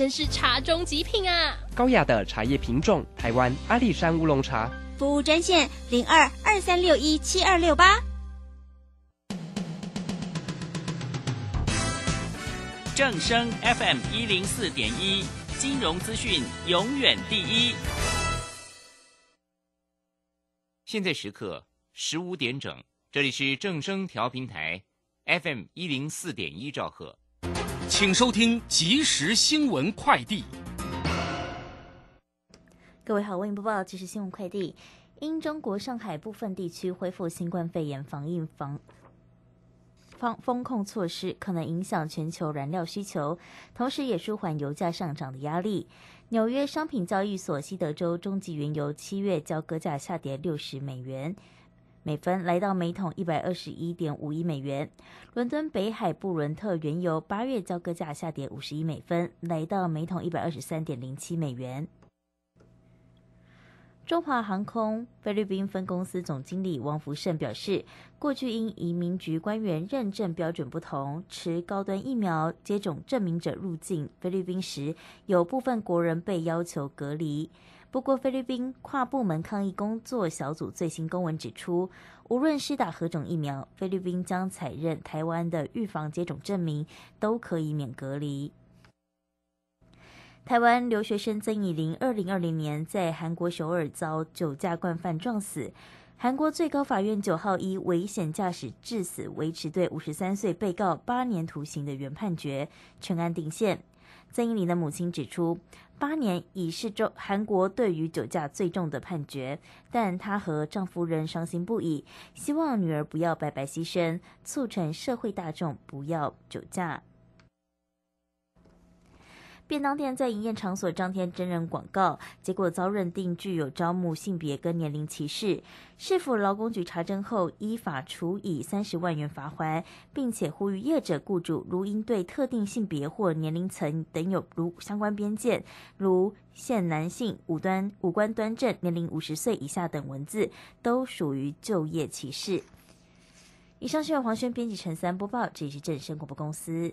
真是茶中极品啊！高雅的茶叶品种，台湾阿里山乌龙茶。服务专线零二二三六一七二六八。正声 FM 一零四点一，金融资讯永远第一。现在时刻十五点整，这里是正声调频台 FM 一零四点一兆赫，请收听即时新闻快递。各位好，为您播报即时新闻快递。因中国上海部分地区恢复新冠肺炎防疫防。防风控措施可能影响全球燃料需求，同时也舒缓油价上涨的压力。纽约商品交易所西德州中级原油七月交割价下跌六十美元每分，来到每桶一百二十一点五亿美元。伦敦北海布伦特原油八月交割价下跌五十一美分，来到每桶一百二十三点零七美元。中华航空菲律宾分公司总经理王福胜表示，过去因移民局官员认证标准不同，持高端疫苗接种证明者入境菲律宾时，有部分国人被要求隔离。不过，菲律宾跨部门抗疫工作小组最新公文指出，无论施打何种疫苗，菲律宾将采认台湾的预防接种证明，都可以免隔离。台湾留学生曾以玲，二零二零年在韩国首尔遭酒驾惯犯撞死。韩国最高法院九号以危险驾驶致死维持对五十三岁被告八年徒刑的原判决，全案定线。曾以玲的母亲指出，八年已是中韩国对于酒驾最重的判决，但她和丈夫仍伤心不已，希望女儿不要白白牺牲，促成社会大众不要酒驾。便当店在营业场所张贴真人广告，结果遭认定具有招募性别跟年龄歧视。市府劳工局查证后，依法处以三十万元罚款，并且呼吁业者雇主如因对特定性别或年龄层等有如相关边界，如现男性、五端五官端正、年龄五十岁以下等文字，都属于就业歧视。以上是由黄轩编辑陈三播报，这里是正声广播公司。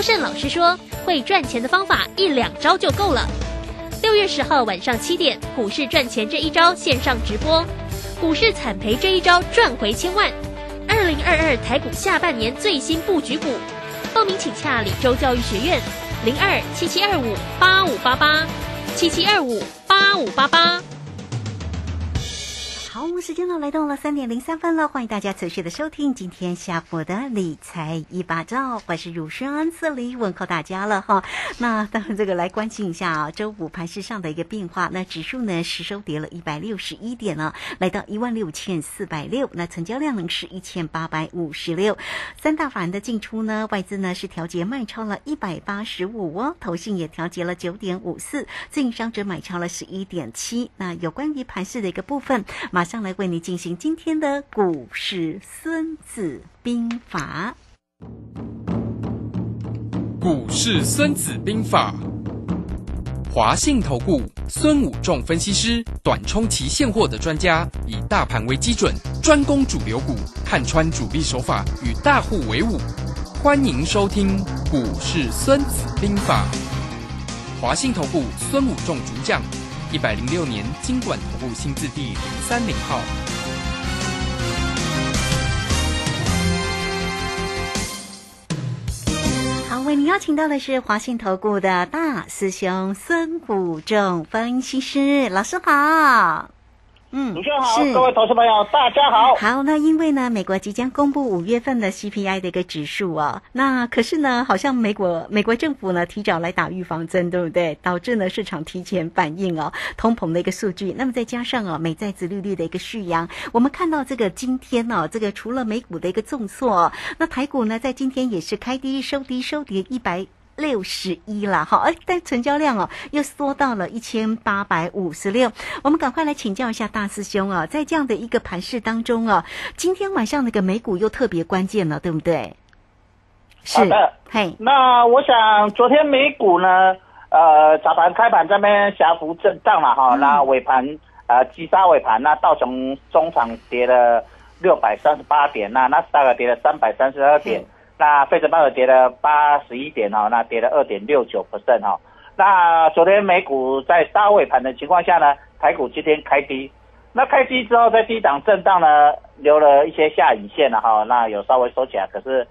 胜老师说：“会赚钱的方法一两招就够了。”六月十号晚上七点，股市赚钱这一招线上直播，股市惨赔这一招赚回千万。二零二二台股下半年最新布局股，报名请洽李州教育学院零二七七二五八五八八七七二五八五八八。时间呢来到了三点零三分了，欢迎大家持续的收听今天下午的理财一把照，我是乳安这里问候大家了哈。那当然这个来关心一下啊，周五盘市上的一个变化，那指数呢是收跌了一百六十一点了，来到一万六千四百六，那成交量呢是一千八百五十六，三大法人的进出呢，外资呢是调节卖超了一百八十五哦，投信也调节了九点五四，自营商者买超了十一点七。那有关于盘市的一个部分，马上来为你进行今天的股市《孙子兵法》。股市《孙子兵法》，华信投顾孙武仲分析师，短冲期现货的专家，以大盘为基准，专攻主流股，看穿主力手法，与大户为伍。欢迎收听《股市《孙子兵法》，华信投顾孙武仲主讲。一百零六年金管投顾新字第零三零号。好，为您邀请到的是华信投顾的大师兄孙谷仲分析师老师好。嗯，主持人好，各位投资朋友，大家好。好，那因为呢，美国即将公布五月份的 CPI 的一个指数啊，那可是呢，好像美国美国政府呢提早来打预防针，对不对？导致呢市场提前反应哦，通膨的一个数据。那么再加上啊，美债殖利率的一个续扬，我们看到这个今天呢，这个除了美股的一个重挫，那台股呢在今天也是开低收低，收跌一百。六十一了，哈，哎，但成交量哦又缩到了一千八百五十六。我们赶快来请教一下大师兄啊，在这样的一个盘势当中啊，今天晚上那个美股又特别关键了，对不对？是的，嘿，那我想昨天美股呢，呃，早盘开盘这边小幅震荡了哈，那尾盘呃急杀尾盘，那道琼中场跌了六百三十八点，那纳斯达克跌了三百三十二点。那费城半导跌了八十一点哦，那跌了二点六九百分哈。那昨天美股在大尾盘的情况下呢，台股今天开低，那开低之后在低档震荡呢，留了一些下影线了哈，那有稍微收起来，可是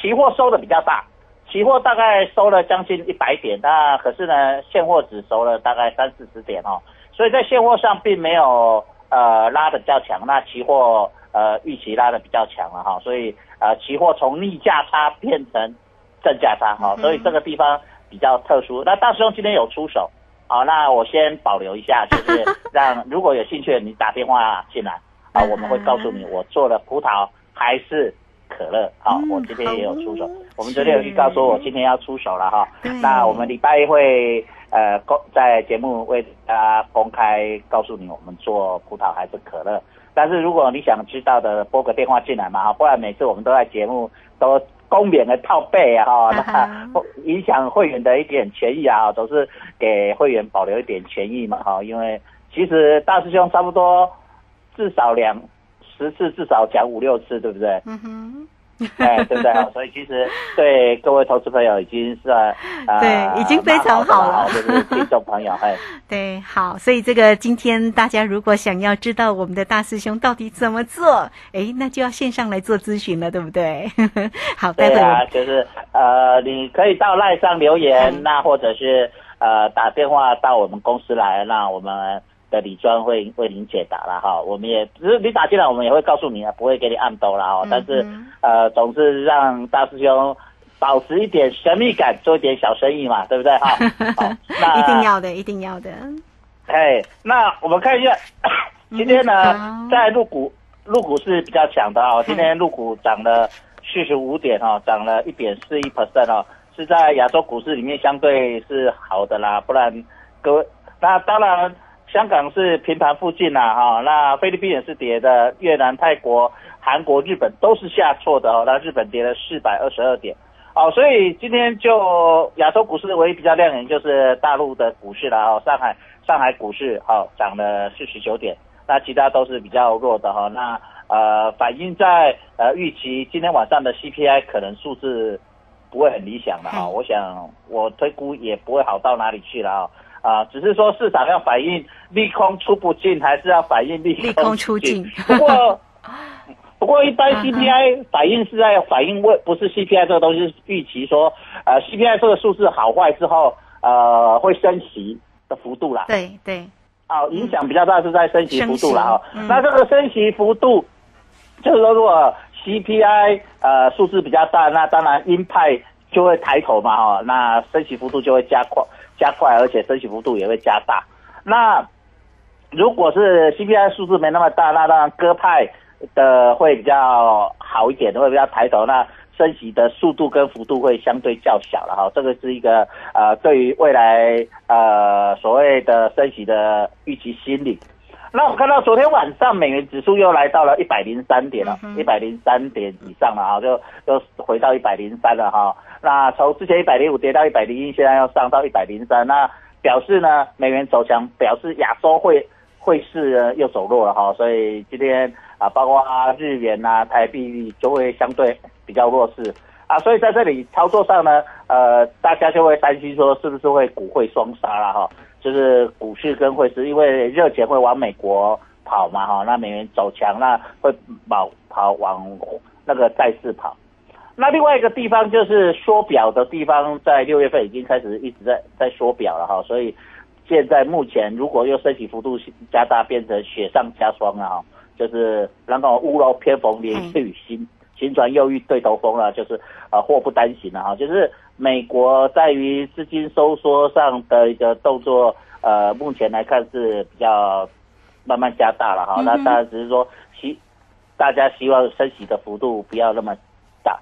期货收的比较大，期货大概收了将近一百点，那可是呢现货只收了大概三四十点哦，所以在现货上并没有呃拉的较强，那期货呃预期拉的比较强了哈，所以。呃，期货从逆价差变成正价差，哈，所以这个地方比较特殊。那大师兄今天有出手，好，那我先保留一下，就是让如果有兴趣的你打电话进来，啊，我们会告诉你我做的葡萄还是可乐，好，我今天也有出手。我们昨天有预告说我今天要出手了哈，那我们礼拜一会呃公在节目为大家公开告诉你我们做葡萄还是可乐。但是如果你想知道的，拨个电话进来嘛哈，不然每次我们都在节目都公免的套背啊哈，那影响会员的一点权益啊，都是给会员保留一点权益嘛哈，因为其实大师兄差不多至少两十次，至少讲五六次，对不对？嗯哼。哎，对不对？所以其实对各位投资朋友已经是 呃，对，已经非常好了，就是听众朋友，哎，对，好，所以这个今天大家如果想要知道我们的大师兄到底怎么做，哎，那就要线上来做咨询了，对不对？好，对啊，就是呃，你可以到赖上留言，那或者是呃打电话到我们公司来，那我们。的李专会为您解答了哈，我们也只是你打进来，我们也会告诉你啊，不会给你按兜了哈。但是呃，总是让大师兄保持一点神秘感，做一点小生意嘛，对不对哈？好，那一定要的，一定要的。哎，那我们看一下，今天呢，在入股入股是比较强的啊，今天入股涨了四十五点哈，涨了一点四一 percent 哦，是在亚洲股市里面相对是好的啦，不然各位那当然。香港是平盘附近呐，哈，那菲律宾也是跌的，越南、泰国、韩国、日本都是下挫的哦，那日本跌了四百二十二点，哦，所以今天就亚洲股市唯一比较亮眼就是大陆的股市了哦，上海上海股市好涨了四十九点，那其他都是比较弱的哈，那呃反映在呃预期今天晚上的 CPI 可能数字不会很理想的哈，我想我推估也不会好到哪里去了啊。啊，只是说市场要反映利空出不进，还是要反映利空出进？不过，不过一般 CPI 反映是在反映为不是 CPI 这个东西预期说，呃，CPI 这个数字好坏之后，呃，会升息的幅度啦。对对。啊，影响比较大是在升息幅度了哈。那这个升息幅度，就是说如果 CPI 呃数字比较大，那当然鹰派就会抬头嘛哈，那升息幅度就会加快。加快，而且升息幅度也会加大。那如果是 CPI 数字没那么大，那当然鸽派的会比较好一点，会比较抬头。那升息的速度跟幅度会相对较小了哈。这个是一个呃，对于未来呃所谓的升息的预期心理。那我看到昨天晚上美元指数又来到了一百零三点了，一百零三点以上了哈，就又回到一百零三了哈。那从之前一百零五跌到一百零一，现在要上到一百零三，那表示呢美元走强，表示亚洲会会市又走弱了哈，所以今天啊，包括日元呐、台币就会相对比较弱势。啊，所以在这里操作上呢，呃，大家就会担心说是不是会股会双杀了哈，就是股市跟汇市，因为热钱会往美国跑嘛哈，那美元走强，那会跑跑往那个债市跑。那另外一个地方就是缩表的地方，在六月份已经开始一直在在缩表了哈，所以现在目前如果又升息幅度加大，变成雪上加霜了哈，就是然后屋漏偏逢连夜雨，新新船又遇对头风了，就是呃祸不单行了哈，就是美国在于资金收缩上的一个动作，呃，目前来看是比较慢慢加大了哈，那当然只是说希大家希望升息的幅度不要那么大。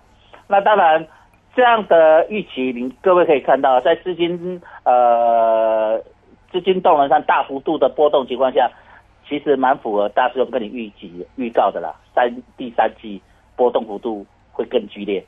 那当然，这样的预期，您各位可以看到，在资金呃资金动能上大幅度的波动情况下，其实蛮符合大师兄跟你预计预告的啦。三第三季波动幅度会更剧烈。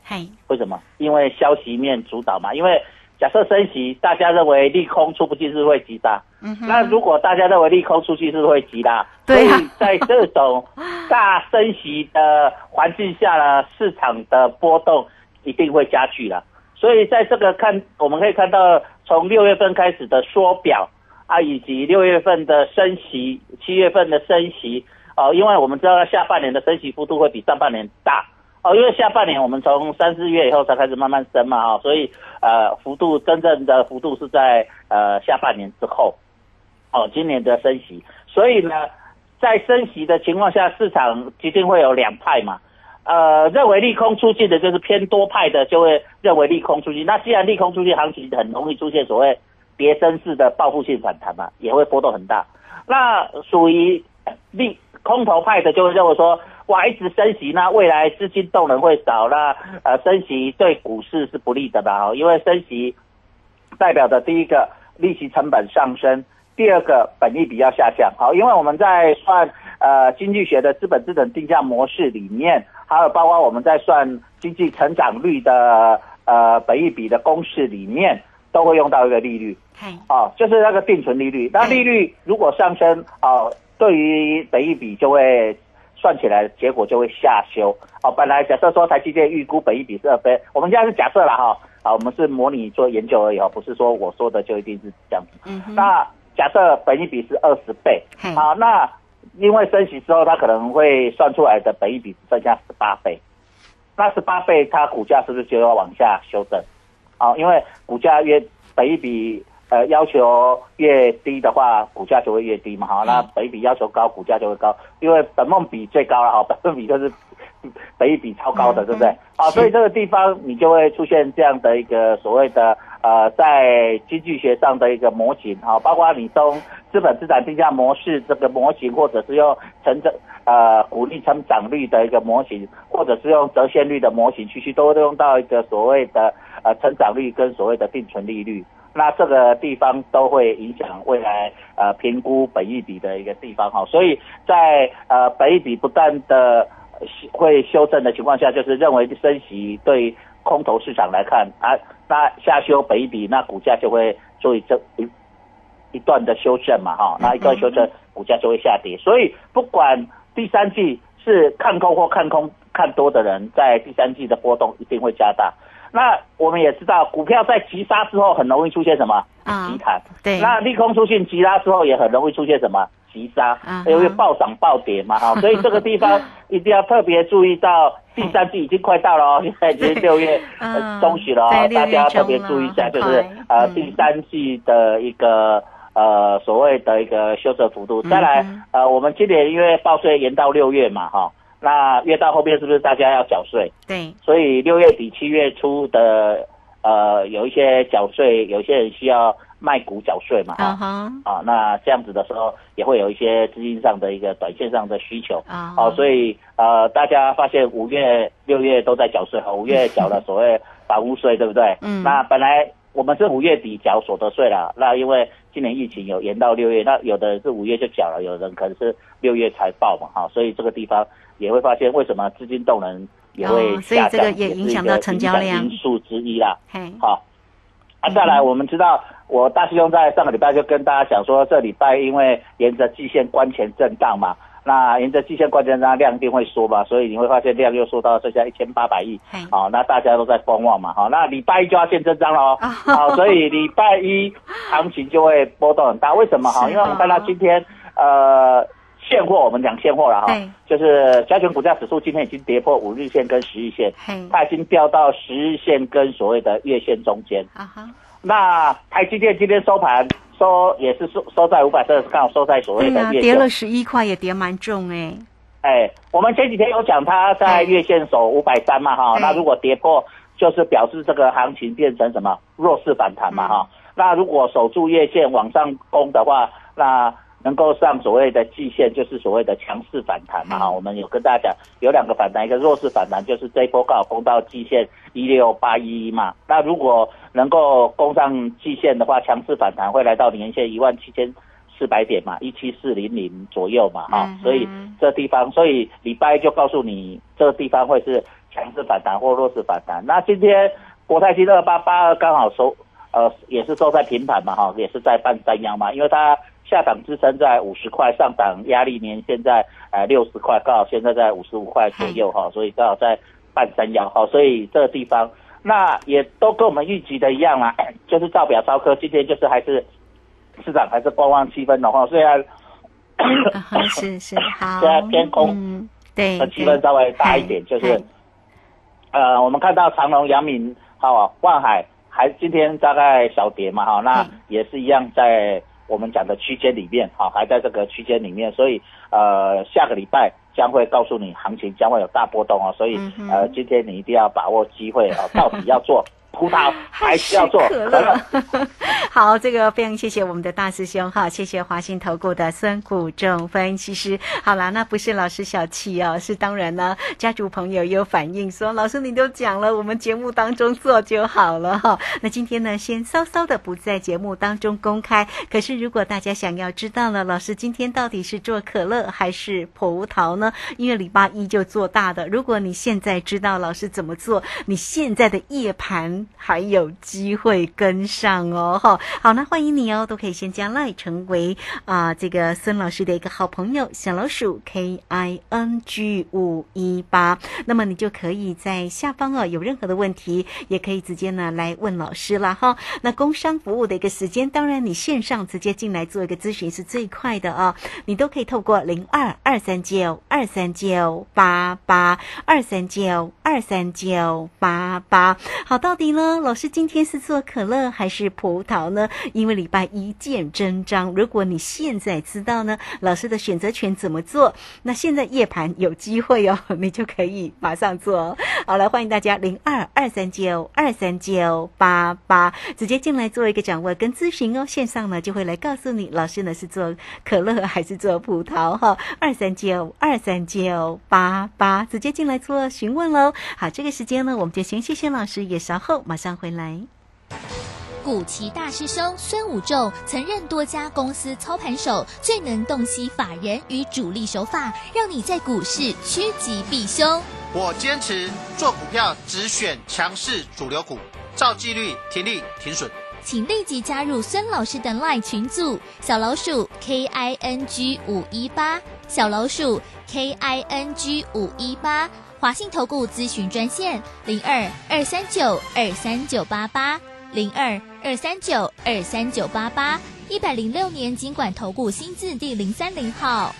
为什么？因为消息面主导嘛。因为假设升息，大家认为利空出不去是会急杀。嗯那如果大家认为利空出去是会急拉。对所以在这种大升息的环境下呢，市场的波动一定会加剧了。所以在这个看，我们可以看到从六月份开始的缩表啊，以及六月份的升息，七月份的升息哦，因为我们知道下半年的升息幅度会比上半年大哦，因为下半年我们从三四月以后才开始慢慢升嘛哈，所以呃幅度真正的幅度是在呃下半年之后哦，今年的升息，所以呢。在升息的情况下，市场一定会有两派嘛。呃，认为利空出尽的，就是偏多派的，就会认为利空出尽。那既然利空出尽，行情很容易出现所谓别升式的报复性反弹嘛，也会波动很大。那属于利空头派的，就会认为说，哇，一直升息，那未来资金动能会少，那呃，升息对股市是不利的吧？因为升息代表的第一个利息成本上升。第二个本利比要下降，好，因为我们在算呃经济学的资本资本定价模式里面，还有包括我们在算经济成长率的呃本益比的公式里面，都会用到一个利率，哦，就是那个定存利率。那利率如果上升，哦，对于本益比就会算起来，结果就会下修。哦，本来假设说台积电预估本益比是二倍，我们现在是假设了哈，啊，我们是模拟做研究而已哦，不是说我说的就一定是这样子。嗯，那。假设本益比是二十倍，好，那因为升息之后，它可能会算出来的本益比只剩下十八倍，那十八倍它股价是不是就要往下修正？啊，因为股价约本益比呃要求越低的话，股价就会越低嘛，好，那本益比要求高，股价就会高，因为本梦比最高了哈，本 梦比就是 本益比超高的，对不对？啊，所以这个地方你就会出现这样的一个所谓的。呃，在经济学上的一个模型啊，包括你从资本资产定价模式这个模型，或者是用成长呃股利成长率的一个模型，或者是用折现率的模型，其实都会用到一个所谓的呃成长率跟所谓的定存利率。那这个地方都会影响未来呃评估本益比的一个地方哈。所以在呃本益比不断的会修正的情况下，就是认为升息对。空头市场来看啊，那下修北比，那股价就会做一这一一段的修正嘛，哈，那一段修正，股价就会下跌。所以不管第三季是看空或看空看多的人，在第三季的波动一定会加大。那我们也知道，股票在急杀之后很容易出现什么？急弹。对。那利空出现急拉之后，也很容易出现什么？急杀。因为暴涨暴跌嘛，哈，所以这个地方 一定要特别注意到。第三季已经快到了哦，现 在已经六月中旬了哦，大家特别注意一下，就是呃第三季的一个呃所谓的一个修正幅度。再来呃，我们今年因为报税延到六月嘛哈，那越到后面是不是大家要缴税？对，所以六月底七月初的呃有一些缴税，有些人需要。卖股缴税嘛，啊啊，那这样子的时候也会有一些资金上的一个短线上的需求啊，哦，所以呃，大家发现五月、六月都在缴税，五月缴了所谓 房屋税，对不对？嗯，那本来我们是五月底缴所得税了，那因为今年疫情有延到六月，那有的是五月就缴了，有人可能是六月才报嘛，哈，所以这个地方也会发现为什么资金动能也会下降，也影响到成交量因素之一啦。好，啊，再来我们知道。我大师兄在上个礼拜就跟大家讲说，这礼拜因为沿着季线关前震荡嘛，那沿着季线关前震荡量一定会缩嘛，所以你会发现量又缩到剩下一千八百亿，好，那大家都在观望嘛，好，那礼拜一就要见真章了，好，所以礼拜一行情就会波动很大，为什么？哈？因为我们看到今天呃现货，我们讲现货了哈，就是加权股价指数今天已经跌破五日线跟十日线，它已经掉到十日线跟所谓的月线中间。啊哈，那台积电今天收盘收也是收收在五百三十，刚好收在所谓的月跌了十一块，也跌蛮重哎。哎，我们前几天有讲它在月线守五百三嘛哈，那如果跌破，就是表示这个行情变成什么弱势反弹嘛哈。那如果守住月线往上攻的话，那能够上所谓的季线，就是所谓的强势反弹嘛哈。我们有跟大家讲，有两个反弹，一个弱势反弹，就是这一波刚好攻到季线一六八一嘛。那如果能够攻上季线的话，强势反弹会来到年线一万七千。四百点嘛，一七四零零左右嘛，哈，所以这地方，所以礼拜就告诉你，这个地方会是强势反弹或弱势反弹。那今天国泰金二八八二刚好收，呃，也是收在平盘嘛，哈，也是在半山腰嘛，因为它下档支撑在五十块，上档压力年现在呃六十块，刚好现在在五十五块左右哈，所以刚好在半山腰哈，所以这个地方那也都跟我们预计的一样啦，就是照表超科，今天就是还是。市场还是观望气氛的话，虽然是是好，虽然偏空，对，气氛稍微大一点，就是呃，我们看到长隆、阳明、好万海，还今天大概小跌嘛，哈，那也是一样在我们讲的区间里面，哈，还在这个区间里面，所以呃，下个礼拜将会告诉你行情将会有大波动哦，所以呃，今天你一定要把握机会啊，到底要做。葡萄 还是要做可乐。好，这个非常谢谢我们的大师兄哈，谢谢华信投顾的孙谷正分析师。好了，那不是老师小气哦，是当然呢，家族朋友有反映说，老师你都讲了，我们节目当中做就好了哈。那今天呢，先稍稍的不在节目当中公开。可是如果大家想要知道了，老师今天到底是做可乐还是葡萄呢？因为礼拜一就做大的。如果你现在知道老师怎么做，你现在的夜盘。还有机会跟上哦，哈，好，那欢迎你哦，都可以先加赖成为啊这个孙老师的一个好朋友，小老鼠 K I N G 五一八，那么你就可以在下方哦，有任何的问题也可以直接呢来问老师了哈。那工商服务的一个时间，当然你线上直接进来做一个咨询是最快的哦，你都可以透过零二二三九二三九八八二三九二三九八八，好，到底。呢，老师今天是做可乐还是葡萄呢？因为礼拜一见真章。如果你现在知道呢，老师的选择权怎么做？那现在夜盘有机会哦，你就可以马上做。好了，欢迎大家零二二三九二三九八八直接进来做一个掌握跟咨询哦。线上呢就会来告诉你，老师呢是做可乐还是做葡萄哈？二三九二三九八八直接进来做询问喽。好，这个时间呢，我们就先谢谢老师，也稍后。马上回来。古奇大师兄孙武仲曾任多家公司操盘手，最能洞悉法人与主力手法，让你在股市趋吉避凶。我坚持做股票只选强势主流股，照纪律停利停损。请立即加入孙老师的 LINE 群组，小老鼠 K I N G 五一八，小老鼠 K I N G 五一八。华信投顾咨询专线零二二三九二三九八八零二二三九二三九八八一百零六年经管投顾新字第零三零号。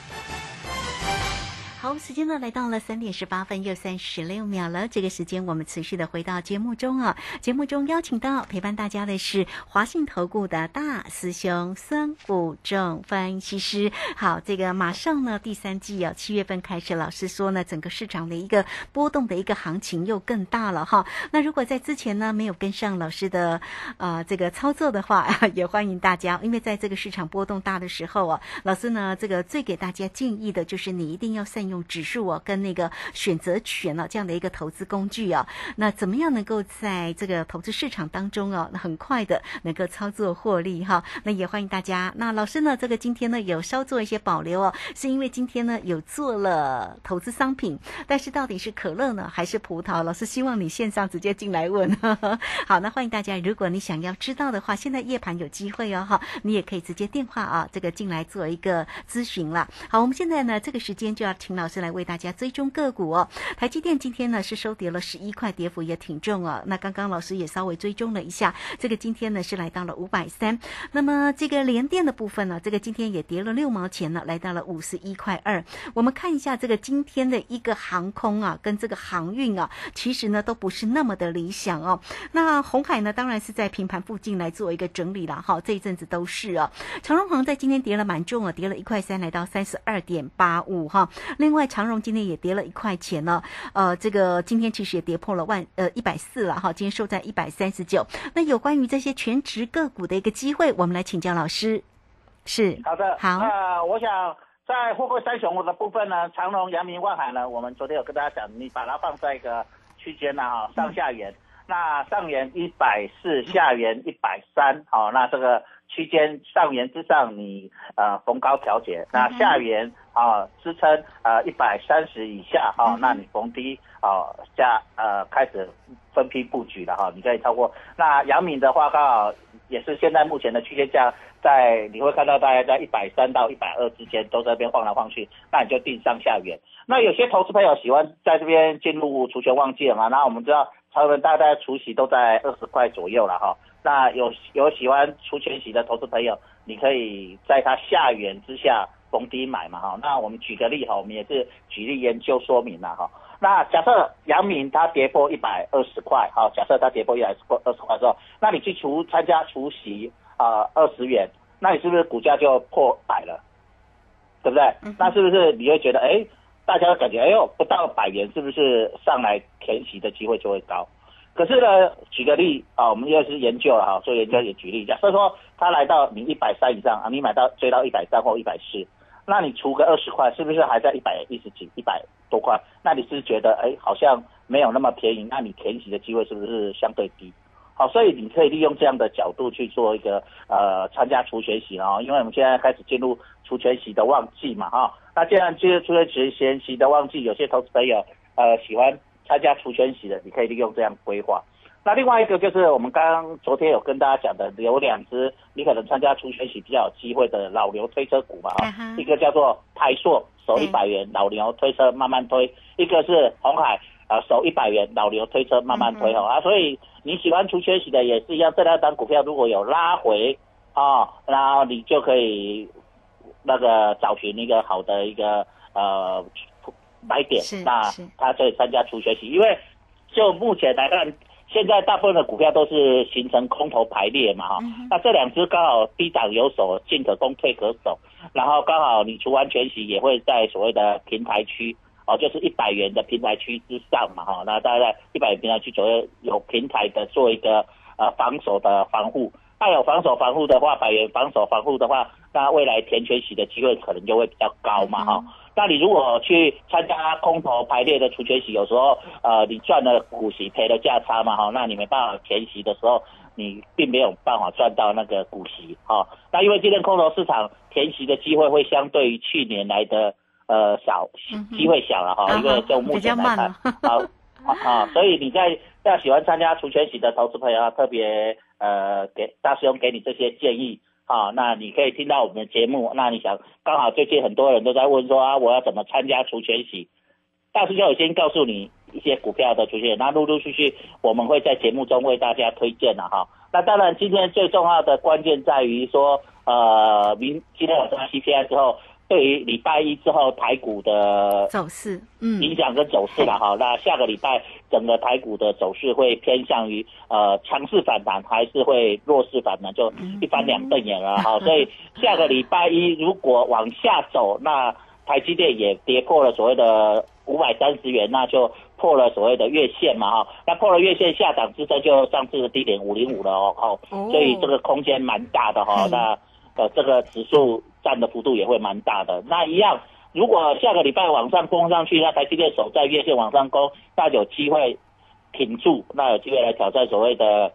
好，时间呢来到了三点十八分又三十六秒了。这个时间我们持续的回到节目中啊。节目中邀请到陪伴大家的是华信投顾的大师兄孙谷正分析师。好，这个马上呢第三季啊七月份开始，老师说呢整个市场的一个波动的一个行情又更大了哈。那如果在之前呢没有跟上老师的呃这个操作的话，也欢迎大家，因为在这个市场波动大的时候啊，老师呢这个最给大家建议的就是你一定要善用。指数哦，跟那个选择权哦，这样的一个投资工具啊，那怎么样能够在这个投资市场当中哦，很快的能够操作获利哈？那也欢迎大家。那老师呢，这个今天呢有稍做一些保留哦，是因为今天呢有做了投资商品，但是到底是可乐呢还是葡萄？老师希望你线上直接进来问。好，那欢迎大家，如果你想要知道的话，现在夜盘有机会哦哈，你也可以直接电话啊这个进来做一个咨询了。好，我们现在呢这个时间就要停。老师来为大家追踪个股哦。台积电今天呢是收跌了十一块，跌幅也挺重哦。那刚刚老师也稍微追踪了一下，这个今天呢是来到了五百三。那么这个联电的部分呢，这个今天也跌了六毛钱呢，来到了五十一块二。我们看一下这个今天的一个航空啊，跟这个航运啊，其实呢都不是那么的理想哦。那红海呢，当然是在平盘附近来做一个整理了哈，这一阵子都是啊。长荣航在今天跌了蛮重啊，跌了一块三，来到三十二点八五哈。另外长荣今天也跌了一块钱呢，呃，这个今天其实也跌破了万呃一百四了哈，今天收在一百三十九。那有关于这些全职个股的一个机会，我们来请教老师。是好的，好。那我想在货柜三雄的部分呢，长荣、阳明、万海呢，我们昨天有跟大家讲，你把它放在一个区间呢，哈，上下沿。那上沿一百四，下沿一百三，好，那这个区间上沿之上你呃逢高调节，那下沿啊支撑呃一百三十以下哈，那你逢低啊加呃开始分批布局了哈，你可以超过。那阳敏的话刚好也是现在目前的区间价。在你会看到大概在一百三到一百二之间都在这边晃来晃去，那你就定上下缘。那有些投资朋友喜欢在这边进入除权旺季嘛？那我们知道他们大概除息都在二十块左右了哈。那有有喜欢除权息的投资朋友，你可以在它下缘之下逢低买嘛哈。那我们举个例哈，我们也是举例研究说明了哈。那假设阳明它跌破一百二十块，好，假设它跌破一百二十块之后，那你去除参加除息。啊，二十元，那你是不是股价就破百了？对不对？那是不是你会觉得，哎，大家感觉，哎呦，不到百元，是不是上来填息的机会就会高？可是呢，举个例啊，我们又是研究了哈，做研究也举例一下。所以说，它来到你一百三以上啊，你买到追到一百三或一百四，那你除个二十块，是不是还在一百一十几、一百多块？那你是觉得，哎，好像没有那么便宜，那你填息的机会是不是相对低？好，所以你可以利用这样的角度去做一个呃参加除学习啊，因为我们现在开始进入除学习的旺季嘛哈。那既然进入除学习的旺季，有些投资朋友呃喜欢参加除学习的，你可以利用这样规划。那另外一个就是我们刚刚昨天有跟大家讲的，有两只你可能参加除学习比较有机会的老牛推车股嘛哈，一个叫做台硕，手一百元老牛推车慢慢推，一个是红海。啊，守一百元，老牛推车慢慢推哦啊，所以你喜欢出缺席的也是一样，这两张股票如果有拉回啊，然后你就可以那个找寻一个好的一个呃买点，那他可以参加出缺席，因为就目前来看，现在大部分的股票都是形成空头排列嘛哈，那这两只刚好低档有手，进可攻退可守，然后刚好你除完全息也会在所谓的平台区。哦，就是一百元的平台区之上嘛，哈，那大概在一百元平台区左右有平台的做一个呃防守的防护，那有防守防护的话，百元防守防护的话，那未来填全息的机会可能就会比较高嘛，哈。那你如果去参加空头排列的除权息，有时候呃你赚了股息赔了价差嘛，哈，那你没办法填息的时候，你并没有办法赚到那个股息，哈。那因为今天空头市场填息的机会会相对于去年来的。呃，小机会小了哈，因为就目前来看，好啊，所以你在要喜欢参加除权息的投资朋友，特别呃给大师兄给你这些建议啊，那你可以听到我们的节目，那你想刚好最近很多人都在问说啊，我要怎么参加除权洗？大师兄我先告诉你一些股票的出现，那陆陆续续我们会在节目中为大家推荐了哈。那当然今天最重要的关键在于说，呃，明今天晚上 CPI 之后。对于礼拜一之后台股的走势，嗯，影响跟走势了哈。那下个礼拜整个台股的走势会偏向于呃强势反弹，还是会弱势反弹，就一翻两瞪眼了 哈。所以下个礼拜一如果往下走，那台积电也跌破了所谓的五百三十元，那就破了所谓的月线嘛哈。那破了月线下档支撑就上次的低点五零五了哦，所以这个空间蛮大的哈。那呃这个指数。占的幅度也会蛮大的。那一样，如果下个礼拜往上攻上去，那台积电守在月线往上攻，那有机会挺住，那有机会来挑战所谓的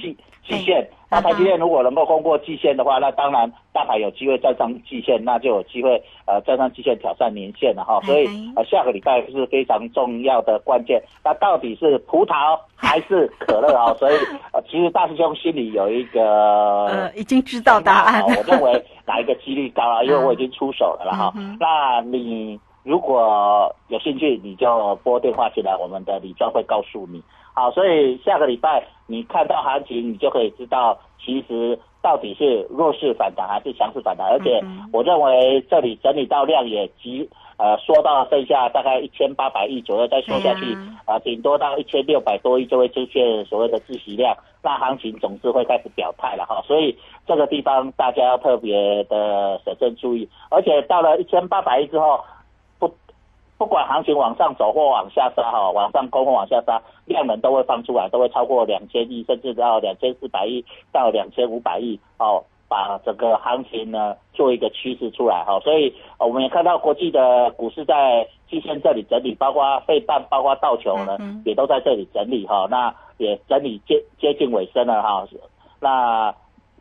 季季线。那台积电如果能够攻过季线的话，那当然大盘有机会站上季线，那就有机会呃站上季线挑战年线了哈。所以呃下个礼拜是非常重要的关键。那到底是葡萄 还是可乐啊？所以呃其实大师兄心里有一个呃已经知道答案。我认为哪一个几率高啊？因为我已经出手了了哈。那你如果有兴趣，你就拨电话进来，我们的李庄会告诉你。好，所以下个礼拜你看到行情，你就可以知道，其实到底是弱势反弹还是强势反弹。而且我认为这里整理到量也极呃缩到剩下大概一千八百亿左右，再缩下去啊，顶多到一千六百多亿就会出现所谓的自息量，那行情总是会开始表态了哈。所以这个地方大家要特别的审慎注意，而且到了一千八百亿之后。不管行情往上走或往下杀哈，往上攻或往下杀，量能都会放出来，都会超过两千亿，甚至到两千四百亿到两千五百亿哦，把整个行情呢做一个趋势出来哈。所以我们也看到国际的股市在季线这里整理，包括费半，包括道琼呢，也都在这里整理哈。那也整理接接近尾声了哈。那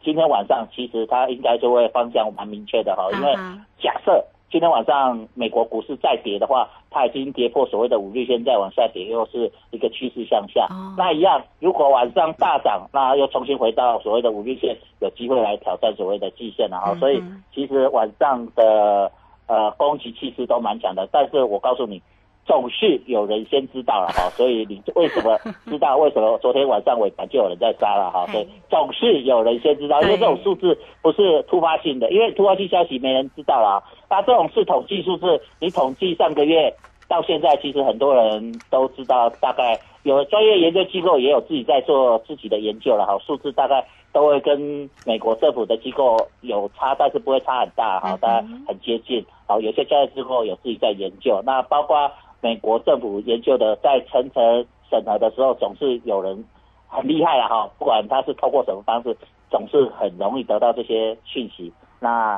今天晚上其实它应该就会方向蛮明确的哈，因为假设。今天晚上美国股市再跌的话，它已经跌破所谓的五日线，再往下跌又是一个趋势向下。那一样，如果晚上大涨，那又重新回到所谓的五日线，有机会来挑战所谓的季线了哈。所以其实晚上的呃攻击气势都蛮强的，但是我告诉你。总是有人先知道了哈，所以你为什么知道？为什么昨天晚上尾盘就有人在杀了哈？所以总是有人先知道，因为这种数字不是突发性的，因为突发性消息没人知道啦。那这种是统计数字，你统计上个月到现在，其实很多人都知道，大概有专业研究机构也有自己在做自己的研究了哈。数字大概都会跟美国政府的机构有差，但是不会差很大哈，大家很接近。好，有些交易机构有自己在研究，那包括。美国政府研究的，在层层审核的时候，总是有人很厉害了哈。不管他是透过什么方式，总是很容易得到这些讯息。那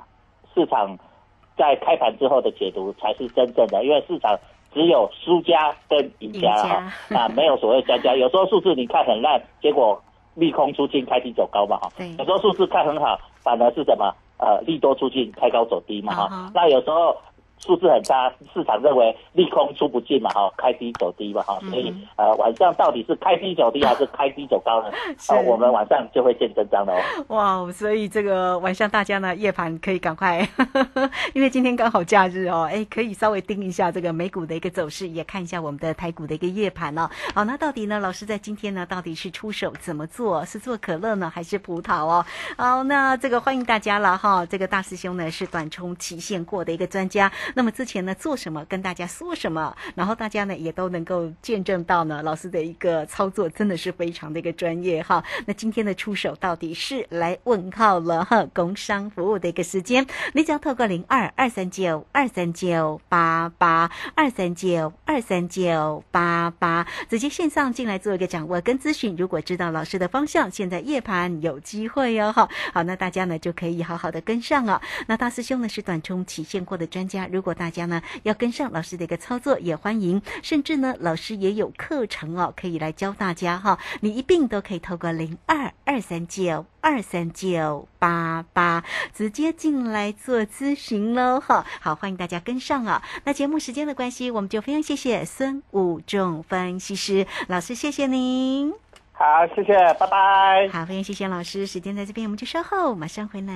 市场在开盘之后的解读才是真正的，因为市场只有输家跟赢家哈，啊，没有所谓专家。有时候数字你看很烂，结果利空出尽，开低走高嘛哈。有时候数字看很好，反而是什么？呃，利多出尽，开高走低嘛哈。那有时候。数字很差，市场认为利空出不进嘛，哈，开低走低嘛，哈，所以呃晚上到底是开低走低还是开低走高呢？啊，我们晚上就会见真章了哦。哇，所以这个晚上大家呢夜盘可以赶快，因为今天刚好假日哦，哎，可以稍微盯一下这个美股的一个走势，也看一下我们的台股的一个夜盘哦。好，那到底呢，老师在今天呢到底是出手怎么做？是做可乐呢还是葡萄哦？好，那这个欢迎大家了哈。这个大师兄呢是短冲期限过的一个专家。那么之前呢做什么跟大家说什么，然后大家呢也都能够见证到呢老师的一个操作真的是非常的一个专业哈。那今天的出手到底是来问号了哈，工商服务的一个时间，你只要透过零二二三九二三九八八二三九二三九八八直接线上进来做一个掌握跟咨询。如果知道老师的方向，现在夜盘有机会哦哈。好，那大家呢就可以好好的跟上啊。那大师兄呢是短冲起现货的专家。如果大家呢要跟上老师的一个操作，也欢迎，甚至呢老师也有课程哦，可以来教大家哈。你一并都可以透过零二二三九二三九八八直接进来做咨询喽哈。好，欢迎大家跟上啊。那节目时间的关系，我们就非常谢谢孙武仲分析师老师，谢谢您。好，谢谢，拜拜。好，非常谢谢老师，时间在这边，我们就稍后马上回来。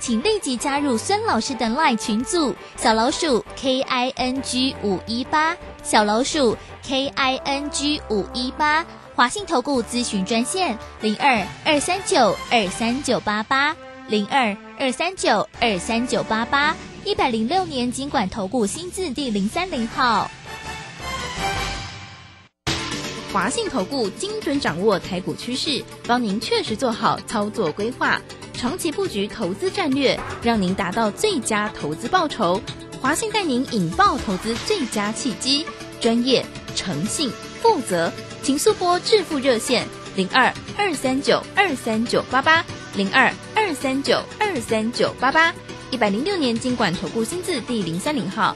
请立即加入孙老师的 LINE 群组，小老鼠 K I N G 五一八，小老鼠 K I N G 五一八，华信投顾咨询专线零二二三九二三九八八零二二三九二三九八八，一百零六年经管投顾新字第零三零号，华信投顾精准掌握台股趋势，帮您确实做好操作规划。长期布局投资战略，让您达到最佳投资报酬。华信带您引爆投资最佳契机，专业、诚信、负责，请速拨致富热线零二二三九二三九八八零二二三九二三九八八一百零六年经管投顾新字第零三零号。